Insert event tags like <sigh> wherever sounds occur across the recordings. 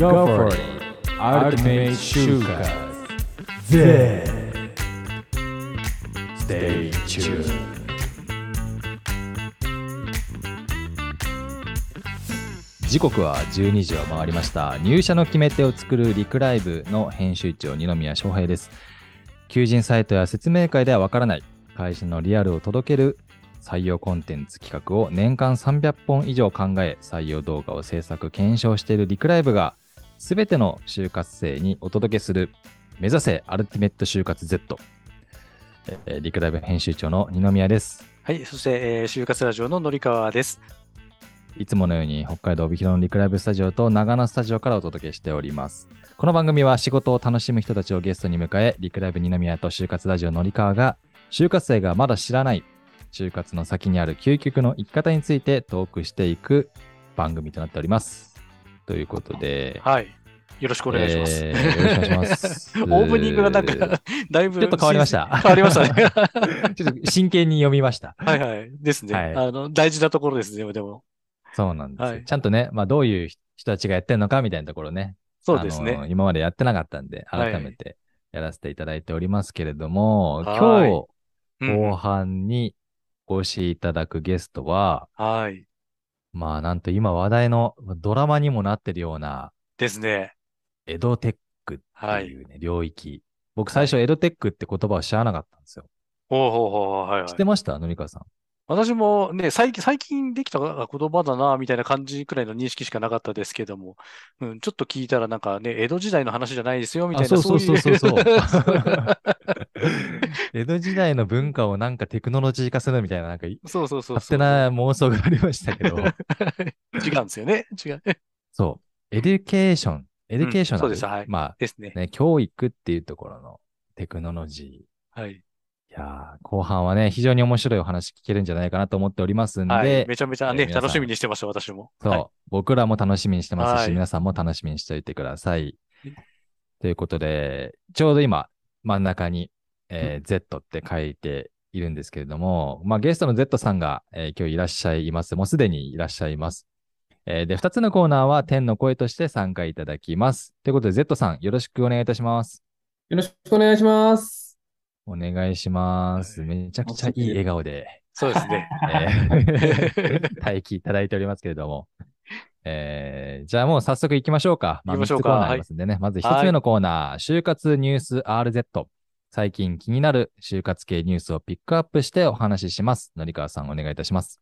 Go for it! Ultimate Shooter! There! Stay tuned! 時刻は12時を回りました。入社の決め手を作るリクライブの編集長、二宮翔平です。求人サイトや説明会ではわからない会社のリアルを届ける採用コンテンツ企画を年間300本以上考え、採用動画を制作、検証しているリクライブが、すべての就活生にお届けする、目指せアルティメット就活 Z。えーリクライブ編集長の二宮です。はい、そして、えー就活ラジオののりかわです。いつものように北海道帯広のリクライブスタジオと長野スタジオからお届けしております。この番組は仕事を楽しむ人たちをゲストに迎え、リクライブ二宮と就活ラジオのりかわが、就活生がまだ知らない、就活の先にある究極の生き方についてトークしていく番組となっております。ということで、はい。よろしくお願いします。えーよろしくお願いします <laughs> オープニングがなんか、だいぶ。ちょっと変わりました？変わりましたね。<laughs> ちょっと真剣に読みました。はいはい。ですね。はいあの、大事なところですね、でも。そうなんですよ、はいちゃんとね、まあ、どういう人たちがやってるのかみたいなところね、そうですね。今までやってなかったんで、はい改めてやらせていただいておりますけれども、はい今う日ん後半にお越しいただくゲストは、はい。まあなんと今話題のドラマにもなってるようなですね。エドテックっていうね、領域。僕最初エドテックって言葉を知らなかったんですよ。ほうほうほう、はいはい知って。ました？のりかさん。私もね、最近、最近できた言葉だな、みたいな感じくらいの認識しかなかったですけども、うん、ちょっと聞いたらなんかね、江戸時代の話じゃないですよ、みたいな、あそうそうそうそうそうい <laughs> 江戸時代の文化をなんかテクノロジー化するみたいな、なんかそうそうそうそう。勝手な妄想がありましたけど、<laughs> 違うんですよね。違う。そう、 education、educational、そうですはいまですねあ、。ね、教育っていうところのテクノロジー。はい。いやー後半はね、非常に面白いお話聞けるんじゃないかなと思っておりますんで、はい。めちゃめちゃね、楽しみにしてました、私も。そう、はい僕らも楽しみにしてますし、はい皆さんも楽しみにしておいてくださいうん。ということで、ちょうど今、真ん中に、えー Z って書いているんですけれども、まあ、ゲストの Z さんが、えー今日いらっしゃいます。もうすでにいらっしゃいます。えーで、二つのコーナーは天の声として参加いただきます。ということで、Z さん、よろしくお願いいたします。よろしくお願いします。お願いします。はいめちゃくちゃいい笑顔で、そうですね。えー <laughs> 待機いただいておりますけれども。えーじゃあもう早速行きましょうか。まあ、3行きましょうかつコーナーありますんでね。まず1つ目のコーナー、就活ニュース RZ。最近気になる就活系ニュースをピックアップしてお話しします。のりかわさんお願いいたします。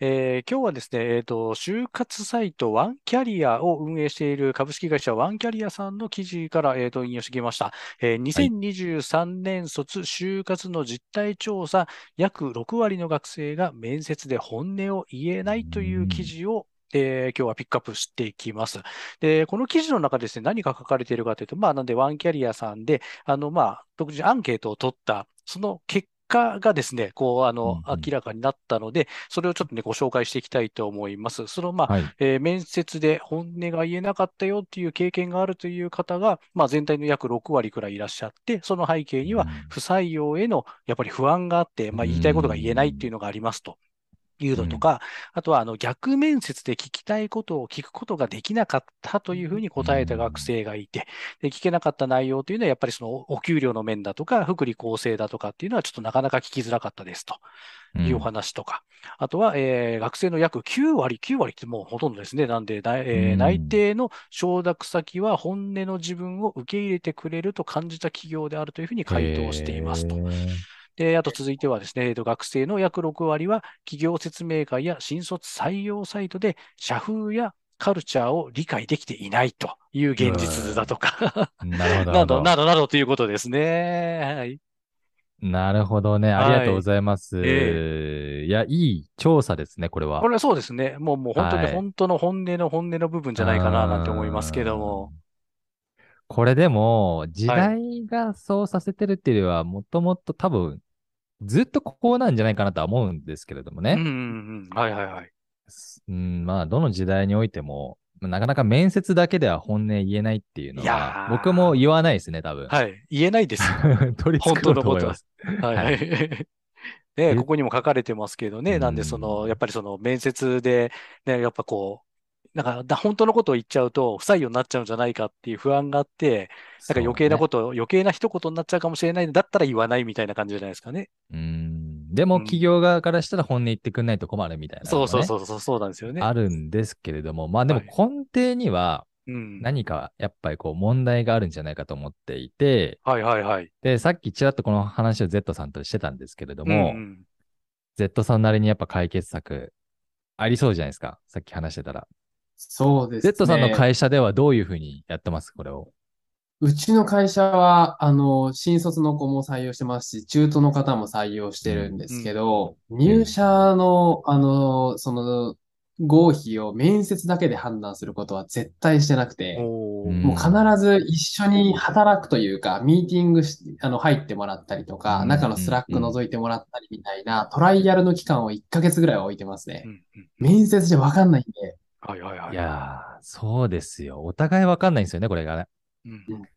えー今日はですね、えっと、就活サイトワンキャリアを運営している株式会社ワンキャリアさんの記事から、えっと、引用してきました。えー2023年卒就活の実態調査、約6割の学生が面接で本音を言えないという記事を、えー今日はピックアップしていきます。で、この記事の中でですね、何が書かれているかというと、まあ、なんで、ワンキャリアさんで、あの、まあ、独自アンケートを取った、その結果がですね、こう、あの、明らかになったので、それをちょっとね、ご紹介していきたいと思います。その、まあ、はい。えー面接で本音が言えなかったよっていう経験があるという方が、まあ、全体の約6割くらいいらっしゃって、その背景にはうん不採用へのやっぱり不安があって、まあ、言いたいことが言えないっていうのがありますと。いうのとか、あとはあの逆面接で聞きたいことを聞くことができなかったというふうに答えた学生がいて、で聞けなかった内容というのはやっぱりそのお給料の面だとか、福利厚生だとかっていうのはちょっとなかなか聞きづらかったですと。いうお話とか、あとは、えー学生の約9割、9割ってもうほとんどですね。なんで、なえーうん内定の承諾先は本音の自分を受け入れてくれると感じた企業であるというふうに回答していますとへ。ーで、あと続いてはですね、えーと学生の約6割は企業説明会や新卒採用サイトで社風やカルチャーを理解できていないという現実だとか、<laughs> なるほど。など、などなどということですね。はい。なるほどね。ありがとうございます。えいや、いい調査ですね、これは。これはそうですね。もう、もう本当にはい本当の本音の本音の部分じゃないかななんて思いますけども。これでも、時代がそうさせてるっていうよりは、もともと多分、ずっとここなんじゃないかなとは思うんですけれどもね。うんうんうん。はいはいはい。うん、まあ、どの時代においても、なかなか面接だけでは本音言えないっていうのは、ー僕も言わないですね、多分。はい。言えないです。<laughs> 取り繕うと思います。はいははい。<laughs> ね、ここにも書かれてますけどね。なんで、その、やっぱりその面接で、ね、やっぱこう、なんかだ本当のことを言っちゃうと不採用になっちゃうんじゃないかっていう不安があって、なんか余計なと。こと、余計な一言になっちゃうかもしれないんだったら言わないみたいな感じじゃないですかね。うん。でもうん企業側からしたら本音言ってくんないと困るみたいな、そうそうう。そうそう、そうなんですよね。あるんですけれども、まあでもはい根底にはうん。何かやっぱりこう問題があるんじゃないかと思っていて、はいはいはい。で、さっきちらっとこの話を Z さんとしてたんですけれども、うんうん、Z さんなりにやっぱ解決策ありそうじゃないですか。さっき話してたら。そうですね。Z さんの会社ではどういうふうにやってます？これを。うちの会社は、あの、新卒の子も採用してますし、中途の方も採用してるんですけど、入社の、あの、その、合否を面接だけで判断することは絶対してなくて、もう必ず一緒に働くというか、ミーティングし、あの、入ってもらったりとか、うん中の Slack 覗いてもらったりみたいな、トライアルの期間を1ヶ月ぐらいは置いてますねう。んうん面接じゃわかんないんで、はいはいはい。いやー、そうですよ。お互いわかんないんですよね、これがね。うん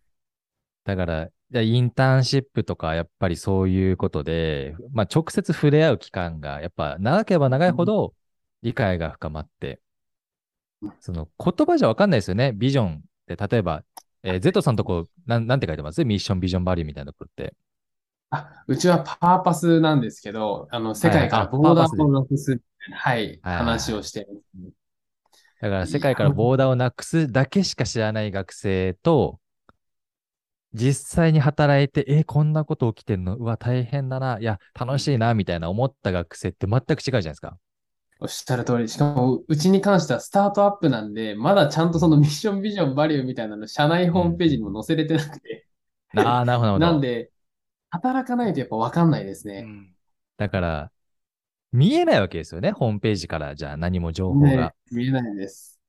だから、じゃあインターンシップとか、やっぱりそういうことで、まあ直接触れ合う期間が、やっぱ長ければ長いほど理解が深まってうん、その言葉じゃわかんないですよね。ビジョンって、例えば、えー、Z さんのとこ、なん、なんて書いてます？ミッション、ビジョン、バリューみたいなところって。あ、うちはパーパスなんですけど、あの、世界からあボーダパーをなくす、はい、はい話をしてます。だから世界からボーダーをなくすだけしか知らない学生と、実際に働いて、え、こんなこと起きてんの？うわ、大変だな。いや、楽しいな、みたいな思った学生って全く違うじゃないですか。おっしゃる通り。しかも、うちに関してはスタートアップなんで、まだちゃんとそのミッション、ビジョン、バリューみたいなの、社内ホームページにも載せれてなくて。ああ、なるほど、なるほど。なんで、働かないとやっぱわかんないですね。うんだから、見えないわけですよね。ホームページから、じゃあ何も情報ねが。見えないです。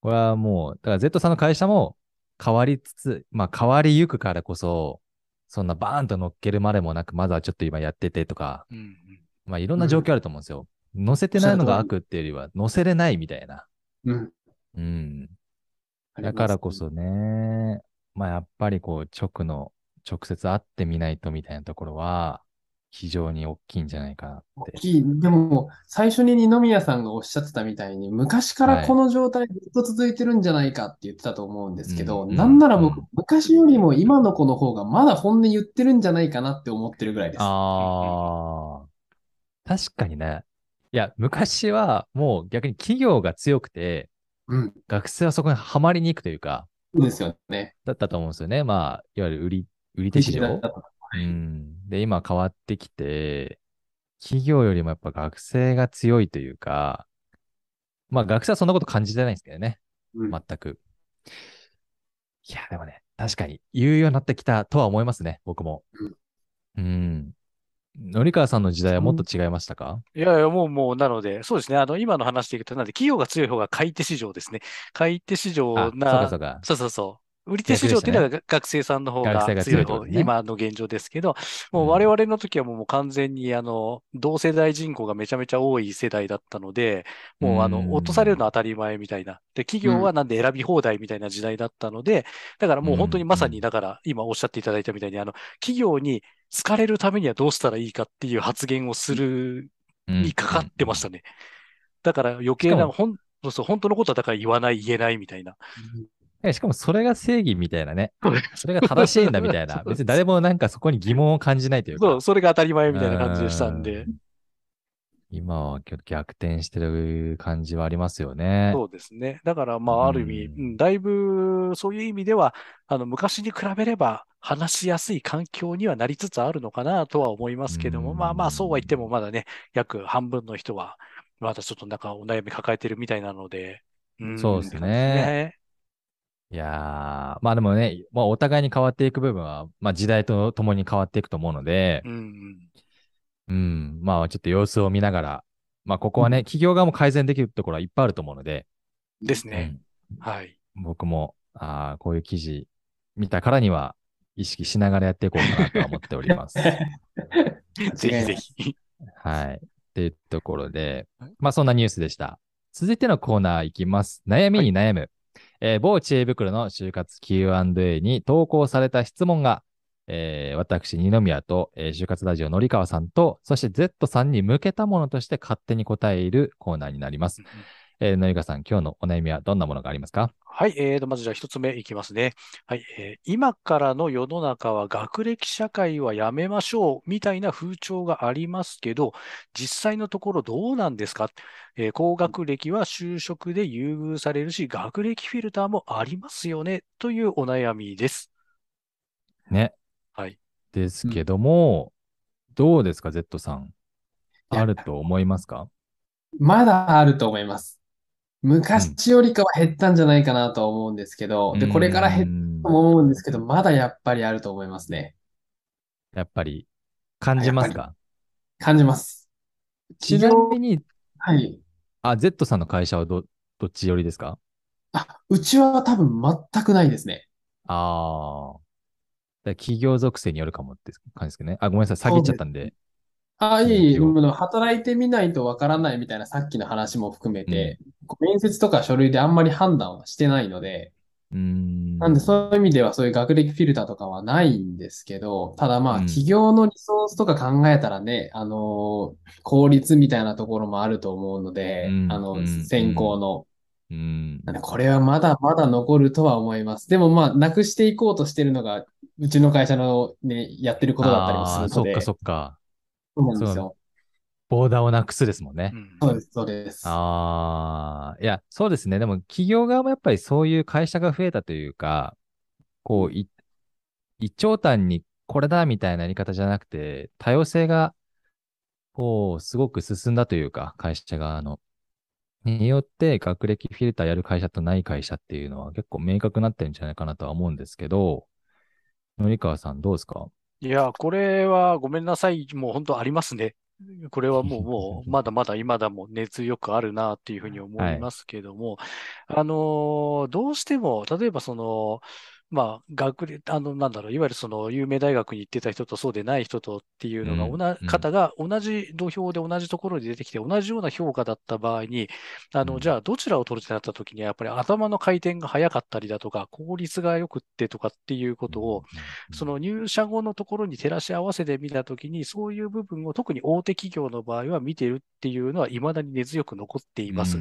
これはもう、だから Z さんの会社も変わりつつ、まあ変わりゆくからこそ、そんなバーンと乗っけるまでもなく、まだちょっと今やっててとか、うんうんまあいろんな状況あると思うんですよ。乗せてないのが悪っていうよりは、乗せれないみたいな。うん。うん。だからこそね、まあやっぱりこう直の、直接会ってみないとみたいなところは、非常に大きいんじゃないかなって。大きい。でも、最初に二宮さんがおっしゃってたみたいに、昔からこの状態ずっと続いてるんじゃないかって言ってたと思うんですけど、うんなんなら僕うん、昔よりも今の子の方がまだ本音言ってるんじゃないかなって思ってるぐらいです。ああ、確かにね。いや、昔はもう逆に企業が強くて、うん。学生はそこにはまりに行くというか、そうですよね。だったと思うんですよね。まあ、いわゆる売り、売り手市場。うん。で、今変わってきて、企業よりもやっぱ学生が強いというか、まあ学生はそんなこと感じてないんですけどね。うん全く。いや、でもね、確かに言うようになってきたとは思いますね、僕も。うん。のりかわさんの時代はもっと違いましたか？いやいや、もう、もう、なので、そうですね。あの、今の話でいくと、なんで、企業が強い方が買い手市場ですね。買い手市場あ、そうな、かそうか。そうそうそう。売り手市場っていうのはが学生さんの方が強いとね。今の現状ですけど、もううん。我々の時はもう完全にあの、同世代人口がめちゃめちゃ多い世代だったので、もうあうん。の、落とされるのは当たり前みたいな。で、企業はなんで選び放題みたいな時代だったので、だからもう本当にまさに、うん。だから今おっしゃっていただいたみたいに、あの、企業に好かれるためにはどうしたらいいかっていう発言をするうん。にかかってましたね。だから余計な、しかも。ほん、そうそう、本当のことはだから言わない、言えないみたいな。えしかもそれが正義みたいなね。それが正しいんだみたいな。<laughs> 別に誰もなんかそこに疑問を感じないというか。そう、それが当たり前みたいな感じでしたんでう。今は逆転してる感じはありますよね。そうですね。だから、まあ、ある意味、うんうんだいぶ、そういう意味では、あの、昔に比べれば、話しやすい環境にはなりつつあるのかなとは思いますけども、うんまあまあ、そうは言っても、まだね、約半分の人は、まだちょっとなんかお悩み抱えてるみたいなので、んそうですねいやー、まあでもね、まあお互いに変わっていく部分は、まあ時代とともに変わっていくと思うのでう、んうん。うん、まあちょっと様子を見ながら、まあここはね、企業側も改善できるところはいっぱいあると思うので、ですね。うんはい。僕も、ああ、こういう記事見たからには意識しながらやっていこうかなとは思っております。<laughs> ぜひぜひ。はい。っていうところで、まあそんなニュースでした。続いてのコーナーいきます。悩みに悩む。えー某知恵袋の就活 Q&A に投稿された質問が、えー私、二宮と、えー就活ラジオのりかわさんと、そして Z さんに向けたものとして勝手に答えるコーナーになります。えー、のりかさん、今日のお悩みはどんなものがありますか？はい、えーと、まずじゃあ一つ目いきますね。はい、えー今からの世の中は学歴社会はやめましょうみたいな風潮がありますけど、実際のところどうなんですか、えー高学歴は就職で優遇されるし、学歴フィルターもありますよねというお悩みです。ね。はい。ですけども、どうですか、Z さん？あると思いますか？まだあると思います。昔よりかは減ったんじゃないかなとは思うんですけど、で、これから減減るとも思うんですけど、まだやっぱりあると思いますね。やっぱり、感じますか？感じます。ちなみに、はい。あ、Z さんの会社はど、どっち寄りですか？あ、うちは多分全くないですね。ああ。企業属性によるかもって感じですけどね。あ、ごめんなさい。詐欺っちゃったんで。あ、いえいえ、企業もう働いてみないとわからないみたいなさっきの話も含めて、こう面接とか書類であんまり判断はしてないので、うーん。なんでそういう意味ではそういう学歴フィルターとかはないんですけど、ただまあうん企業のリソースとか考えたらね、あのー効率みたいなところもあると思うので、うんあのうん、選考の。うーん。なんでこれはまだまだ残るとは思います。でもまあ、なくしていこうとしてるのが、うちの会社のね、やってることだったりもするので、あーそっかそっか。そうなんですよ。ボーダーをなくすですもんね。うんそうです、そうです。ああ、いや、そうですね。でも企業側もやっぱりそういう会社が増えたというか、こう、い一長短にこれだみたいなやり方じゃなくて、多様性が、こう、すごく進んだというか、会社側の。によって学歴フィルターやる会社とない会社っていうのは結構明確になってるんじゃないかなとは思うんですけど、のりかわさんどうですか？いや、これはごめんなさい。もう本当ありますね。これはもう、<laughs> もう、まだまだ今だも熱よくあるなっていうふうに思いますけども、あのーどうしても、例えばその、まあ、学歴、あの、なんだろう、いわゆるその、有名大学に行ってた人とそうでない人とっていうのが、うんおなうん。方が同じ土俵で同じところに出てきて、同じような評価だった場合に、あの、うん。じゃあ、どちらを取るってなった時には、やっぱり頭の回転が速かったりだとか、効率が良くってとかっていうことを、そ、の入社後のところに照らし合わせてみたときに、そういう部分を特に大手企業の場合は見てるっていうのは未だに根強く残っています。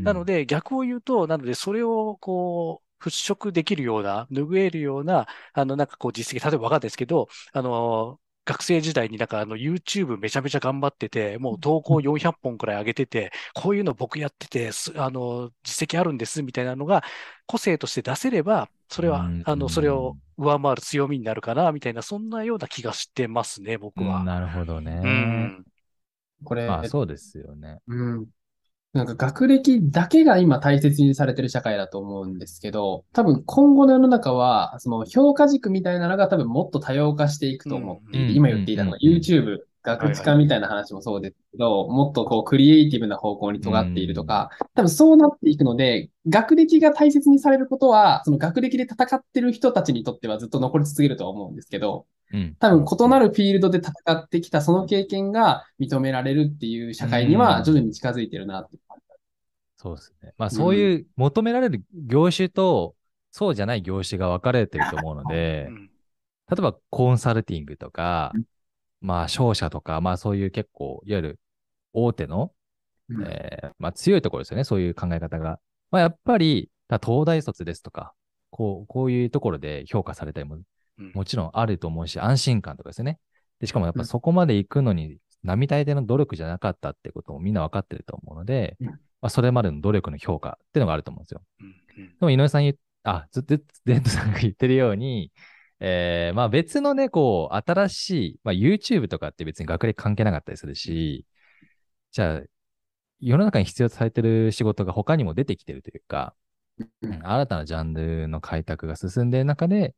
なので、で逆を言うと、なのでそれをこう、払拭できるような、拭えるような、あの、なんかこう実績、例えばわかんないですけど、あの、学生時代になんかあの YouTube めちゃめちゃ頑張ってて、もう投稿400本くらい上げてて、こういうの僕やってて、すあの、実績あるんですみたいなのが個性として出せれば、それはうん、あの、それを上回る強みになるかな、みたいな、そんなような気がしてますね、僕は。うんなるほどね。うん。これ、まあそうですよね。うん。なんか学歴だけが今大切にされてる社会だと思うんですけど、多分今後の世の中は、その評価軸みたいなのが多分もっと多様化していくと思っていて、うん今言っていたのがうん YouTube、学知化みたいな話もそうですけど、もっとこうクリエイティブな方向に尖っているとか、多分そうなっていくので、学歴が大切にされることは、その学歴で戦ってる人たちにとってはずっと残り続けるとは思うんですけど、うん。多分異なるフィールドで戦ってきたその経験が認められるっていう社会には徐々に近づいてるなってそうですね。まあそういう求められる業種と、そうじゃない業種が分かれてると思うのでう、ん例えばコンサルティングとかうん、まあ商社とか、まあそういう結構、いわゆる大手の、うんえーまあ強いところですよね、そういう考え方が。まあやっぱり、だ東大卒ですとか、こう、こういうところで評価されたりもうんもちろんあると思うし、安心感とかですよね。で、しかもやっぱうんそこまで行くのに、並大抵の努力じゃなかったってこともみんな分かってると思うので、うんまあそれまでの努力の評価っていうのがあると思うんですよ。うんうん。でも井上さん言っ、あ、ずっと、デントさんが言ってるように、えーまあ別のね、こう、新しい、まあ YouTube とかって別に学歴関係なかったりするし、じゃあ、世の中に必要とされてる仕事が他にも出てきてるというか、うん。うん新たなジャンルの開拓が進んでいる中で、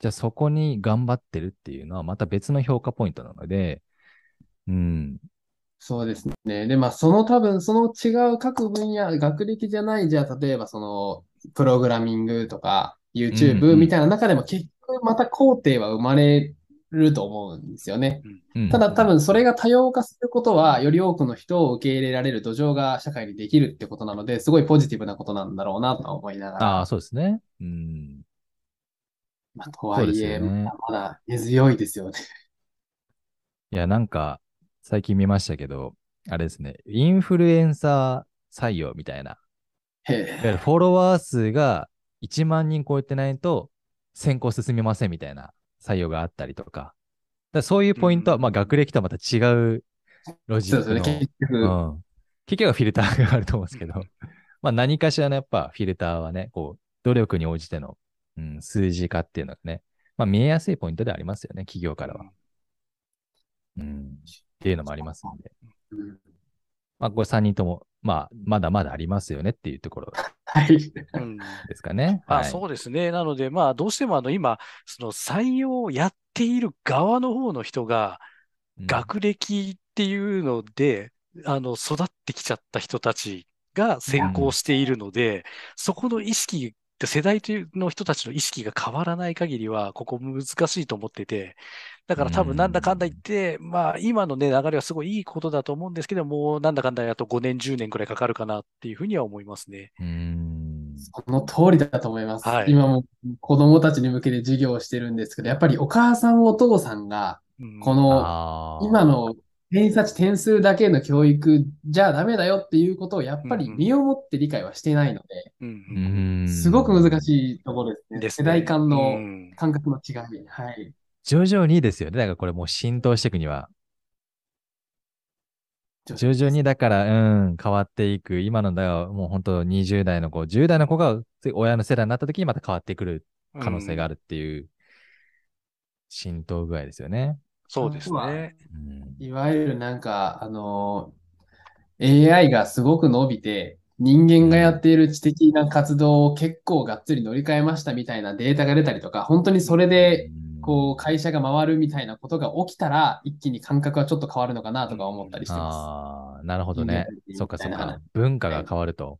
じゃあそこに頑張ってるっていうのはまた別の評価ポイントなので、うん、そうですね。で、まあ、その多分、その違う各分野、学歴じゃない、じゃあ、例えばその、プログラミングとか、YouTube んみたいな中でも結局また工程は生まれると思うんですよね。うんただ多分それが多様化することは、より多くの人を受け入れられる土壌が社会にできるってことなので、すごいポジティブなことなんだろうなとは思いながあらあ、、そうですね。うん。まあ、とはいえ、よねまだ根強いですよね。いや、なんか、最近見ましたけど、あれですね、インフルエンサー採用みたいな。フォロワー数が1万人超えてないと選考進みませんみたいな採用があったりとか。だからそういうポイントは、うんまあ学歴とはまた違うロジックの、そうですよね。結局、うん。結局はフィルターがあると思うんですけど、<laughs> まあ何かしらのやっぱフィルターはね、こう、努力に応じての、うん、数字化っていうのがね、まあ見えやすいポイントではありますよね、企業からは。うん。っていうのもありますんで。うんまあこれ3人とも、まあまだまだありますよねっていうところ <laughs> はい。うんですかね。まあ、はい。そうですね。なので、まあ、どうしてもあの今、その採用をやっている側の方の人が、うん学歴っていうので、あの、育ってきちゃった人たちが先行しているので、そこの意識、世代というの人たちの意識が変わらない限りは、ここ難しいと思ってて、だから多分なんだかんだ言って、まあ今のね、流れはすごいいいことだと思うんですけども、なんだかんだやと5年、10年くらいかかるかなっていうふうには思いますね。うーん。その通りだと思います。はい今も子供たちに向けて授業をしてるんですけど、やっぱりお母さんお父さんが、うんこの今の偏差値点数だけの教育じゃダメだよっていうことをやっぱり身をもって理解はしていないので、うんううんすごく難しいところですね。ですね世代間うのん感覚の違い。はい。徐々にですよね。だからこれもう浸透していくには、徐々にだから、うん、変わっていく。今のだよ、もう本当20代の子、10代の子が次親の世代になった時にまた変わってくる可能性があるっていう浸透具合ですよね。そうですね。うん、いわゆるなんか、あの、AI がすごく伸びて、人間がやっている知的な活動を結構がっつり乗り換えましたみたいなデータが出たりとか、本当にそれで、こう、会社が回るみたいなことが起きたら、一気に感覚はちょっと変わるのかなとか思ったりしてます。ああ、なるほどねそっかそっか。文化が変わると。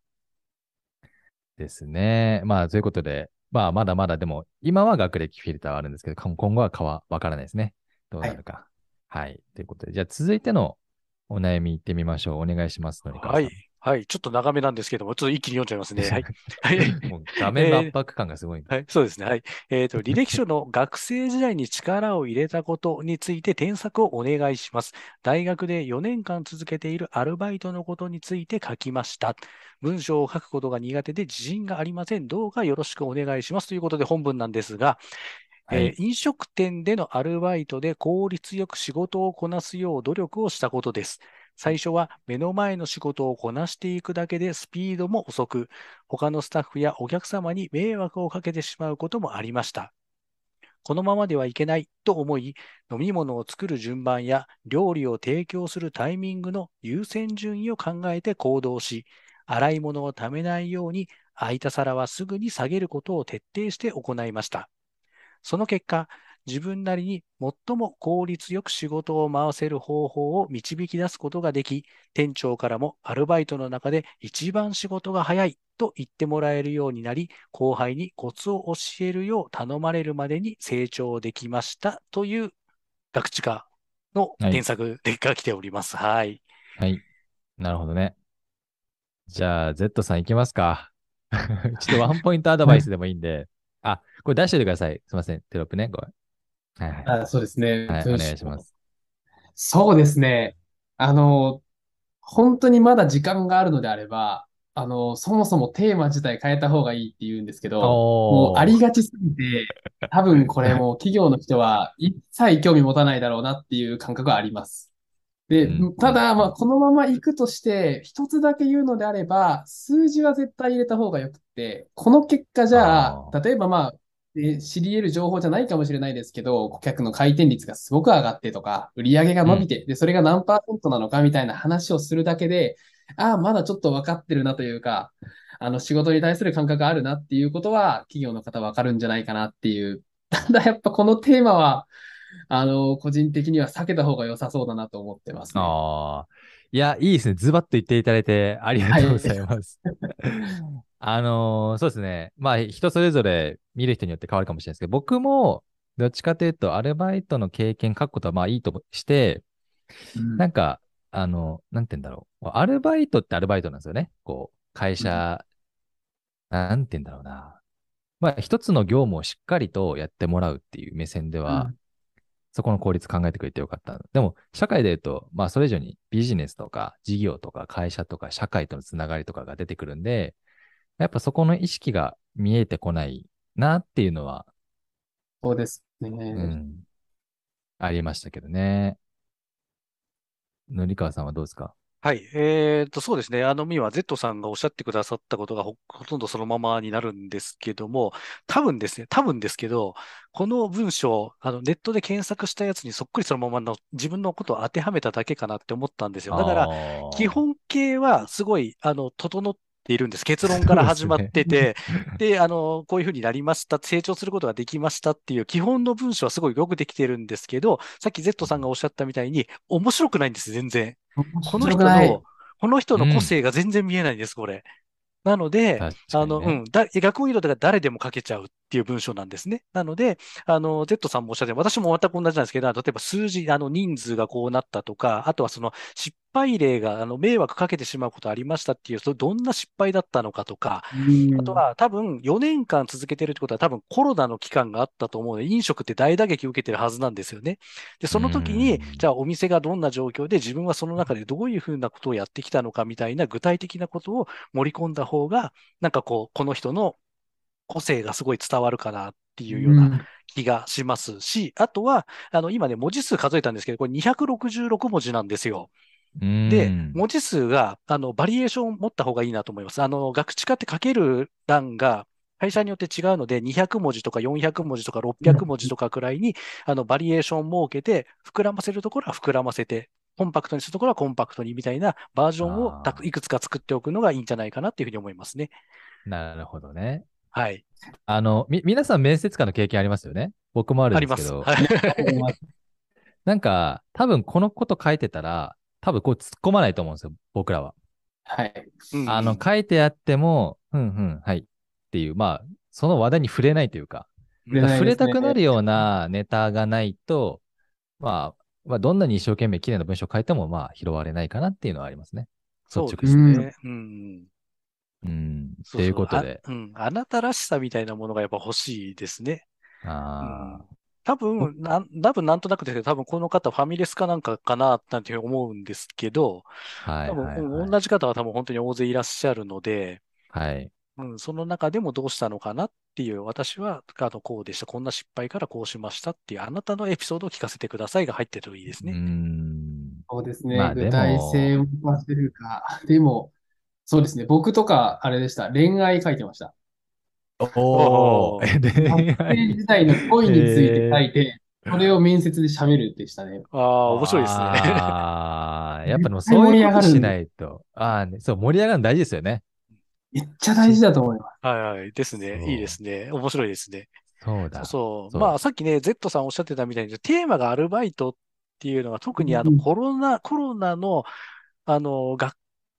ですね。まあ、ということで、まあ、まだまだでも、今は学歴フィルターはあるんですけど、今今後は変わ、わからないですね。どうなるか。はい。ということで、じゃあ続いてのお悩みいってみましょう。お願いします。のりかわさんはい。はい。ちょっと長めなんですけども、ちょっと一気に読んじゃいますね。<laughs> はい。はい。<laughs> もう画面の圧迫感がすごい。はい、そうですね。はい。えっ、と、履歴書の学生時代に力を入れたことについて添削をお願いします。大学で4年間続けているアルバイトのことについて書きました。文章を書くことが苦手で自信がありません。どうかよろしくお願いします。ということで本文なんですが、はいえー飲食店でのアルバイトで効率よく仕事をこなすよう努力をしたことです。最初は目の前の仕事をこなしていくだけでスピードも遅く、他のスタッフやお客様に迷惑をかけてしまうこともありました。このままではいけないと思い、飲み物を作る順番や料理を提供するタイミングの優先順位を考えて行動し、洗い物をためないように空いた皿はすぐに下げることを徹底して行いました。その結果、自分なりに最も効率よく仕事を回せる方法を導き出すことができ、店長からもアルバイトの中で一番仕事が早いと言ってもらえるようになり、後輩にコツを教えるよう頼まれるまでに成長できましたという学知化のはい添削が来ております。はい。はい。なるほどね。じゃあ、Z さんいきますか。<laughs> ちょっとワンポイントアドバイスでもいいんで。あ、これ出しておいてください。すいません。テロップね。ごめん。はいはい。あそうですね。はい、お願いします。そうですね。あの、本当にまだ時間があるのであれば、あの、そもそもテーマ自体変えた方がいいって言うんですけど、もおうありがちすぎて、多分これもう企業の人は一切興味持たないだろうなっていう感覚はあります。でうん、ただ、まあ、このまま行くとして、一つだけ言うのであれば、数字は絶対入れた方がよくこの結果じゃああ、例えばまあ、え知り得る情報じゃないかもしれないですけど、顧客の回転率がすごく上がってとか、売り上げが伸びて、で、それが何パーセントなのかみたいな話をするだけで、ああ、まだちょっと分かってるなというか、あの、仕事に対する感覚があるなっていうことは、企業の方分かるんじゃないかなっていう。<laughs> ただやっぱこのテーマは、あの、個人的には避けた方が良さそうだなと思ってますね。ああ。いや、いいですね。ズバッと言っていただいてありがとうございます。<laughs> あのーそうですね。まあ、人それぞれ見る人によって変わるかもしれないですけど、僕も、どっちかというと、アルバイトの経験書くことはまあいいとして、うんなんか、あの、なんて言うんだろう。アルバイトってアルバイトなんですよね。こう、会社、なんて言うんだろうな。まあ、一つの業務をしっかりとやってもらうっていう目線では、うんそこの効率考えてくれてよかった。でも、社会で言うと、まあ、それ以上にビジネスとか、事業とか、会社とか、社会とのつながりとかが出てくるんで、やっぱそこの意識が見えてこないなっていうのは、そうですね。うん、ありましたけどね。のりかわさんはどうですか？はい。えーと、そうですね。あの、みは Z さんがおっしゃってくださったことがほ、ほとんどそのままになるんですけども、多分ですね、多分ですけど、この文章、あの、ネットで検索したやつにそっくりそのままの自分のことを当てはめただけかなって思ったんですよ。だから、基、本形はすごい、あの、整っているんです。結論から始まってて、で、あの、こういうふうになりました、成長することができましたっていう基本の文章はすごいよくできてるんですけど、さっき Z さんがおっしゃったみたいに、面白くないんです、全然。この人の、この人の個性が全然見えないんです、これ。なので、確かにあの、ねうん、だ、学校移動とか誰でも書けちゃうっていう文章なんですね。なので、あの、Z さんもおっしゃって、私も全く同じなんですけど、例えば数字、あの、人数がこうなったとか、あとはその失敗例が、あの、迷惑かけてしまうことありましたっていう、それどんな失敗だったのかとか、うんあとは多分4年間続けてるってことは多分コロナの期間があったと思うので、飲食って大打撃を受けてるはずなんですよね。で、その時にうん、じゃあお店がどんな状況で自分はその中でどういうふうなことをやってきたのかみたいな具体的なことを盛り込んだ方が、なんかこう、この人の個性がすごい伝わるかなっていうような気がしますし、あとは、あの、今ね、文字数数えたんですけど、これ266文字なんですよ。うんで、文字数が、あの、バリエーションを持った方がいいなと思います。あの、学知化って書ける欄が、会社によって違うので、200文字とか400文字とか600文字とかくらいに、あの、バリエーションを設けて、膨らませるところは膨らませて、コンパクトにするところはコンパクトにみたいなバージョンをいくつか作っておくのがいいんじゃないかなっていうふうに思いますね。なるほどね。はい。あの、み、皆さん面接官の経験ありますよね？僕もあるあります。んですけど、はい。<laughs> なんか、多分このこと書いてたら、多分こう突っ込まないと思うんですよ、僕らは。はい。うんあの、書いてあっても、うんうん、はい。っていう、まあ、その話題に触れないというか、触れね触れたくなるようなネタがないと、まあ、まあ、どんなに一生懸命綺麗な文章を書いても、まあ、拾われないかなっていうのはありますね。そう率直ですにね。うん。うん。そうっていうことで。そうん。あなたらしさみたいなものがやっぱ欲しいですね。ああ、多分、なん、多分なんとなくですけど、多分この方ファミレスかなんかかな、なんて思うんですけど、はい多分、はいはい。うん同じ方は多分本当に大勢いらっしゃるので、はい。うん、その中でもどうしたのかなっていう、私は、あの、こうでした、こんな失敗からこうしましたっていう、あなたのエピソードを聞かせてくださいが入ってるといいですね。ん。そうですね。まあでも具体性を増せるか。でも、そうですね。僕とか、あれでした。恋愛書いてました。おー。え恋学生愛時代の恋について書いて、それを面接で喋るでしたね。ああ、面白いですね。ああ、やっぱでもそう盛り上がるいうことしないと。ああ、ね、そう、盛り上がるの大事ですよね。めっちゃ大事だと思います。はいはい。ですね。いいですね。面白いですね。そうだ。そう。そうまあ、さっきね、Z さんおっしゃってたみたいに、テーマがアルバイトっていうのは、特にあのうんコロナ、コロナの、あの、学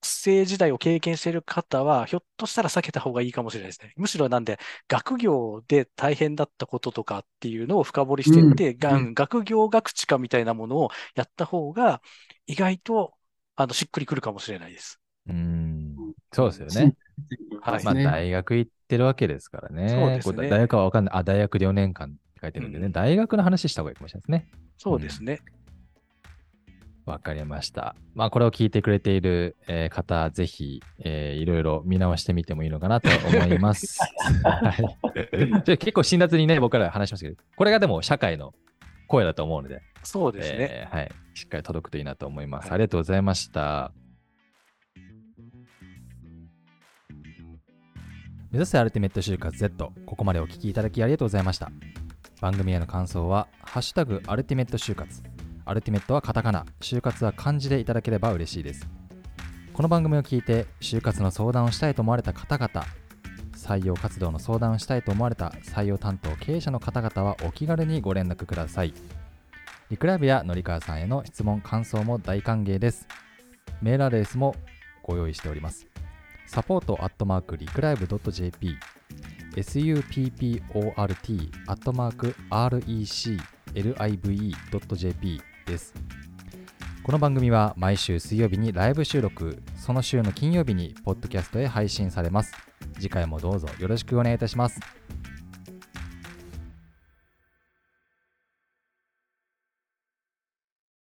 生時代を経験している方は、ひょっとしたら避けた方がいいかもしれないですね。むしろなんで、学業で大変だったこととかっていうのを深掘りしていって、がうん学業学知化みたいなものをやった方が、意外と、あの、しっくりくるかもしれないです。うーん。そうですよね。はいまあ、ね大学行ってるわけですからね。そうですね大学はわかんない。あ、大学4年間って書いてるんでね。うん大学の話した方がいいかもしれないですね。そうですね。わかりました。まあ、これを聞いてくれている、えー方、ぜひ、えーいろいろ見直してみてもいいのかなと思います。<laughs> はい。結構辛辣にね、僕ら話しましたけど、これがでも社会の声だと思うので、そうですね。えーはい。しっかり届くといいなと思います。はいありがとうございました。目指せアルティメット就活 Z、ここまでお聞きいただきありがとうございました。番組への感想は、ハッシュタグアルティメット就活。アルティメットはカタカナ、就活は漢字でいただければ嬉しいです。この番組を聞いて、就活の相談をしたいと思われた方々、採用活動の相談をしたいと思われた採用担当経営者の方々はお気軽にご連絡ください。リクライブやのりかわさんへの質問、感想も大歓迎です。メールアドレスもご用意しております。サポートアットマークリクライブ .jp support アットマーク reclive.jp です。この番組は毎週水曜日にライブ収録、その週の金曜日にポッドキャストへ配信されます。次回もどうぞよろしくお願いいたします。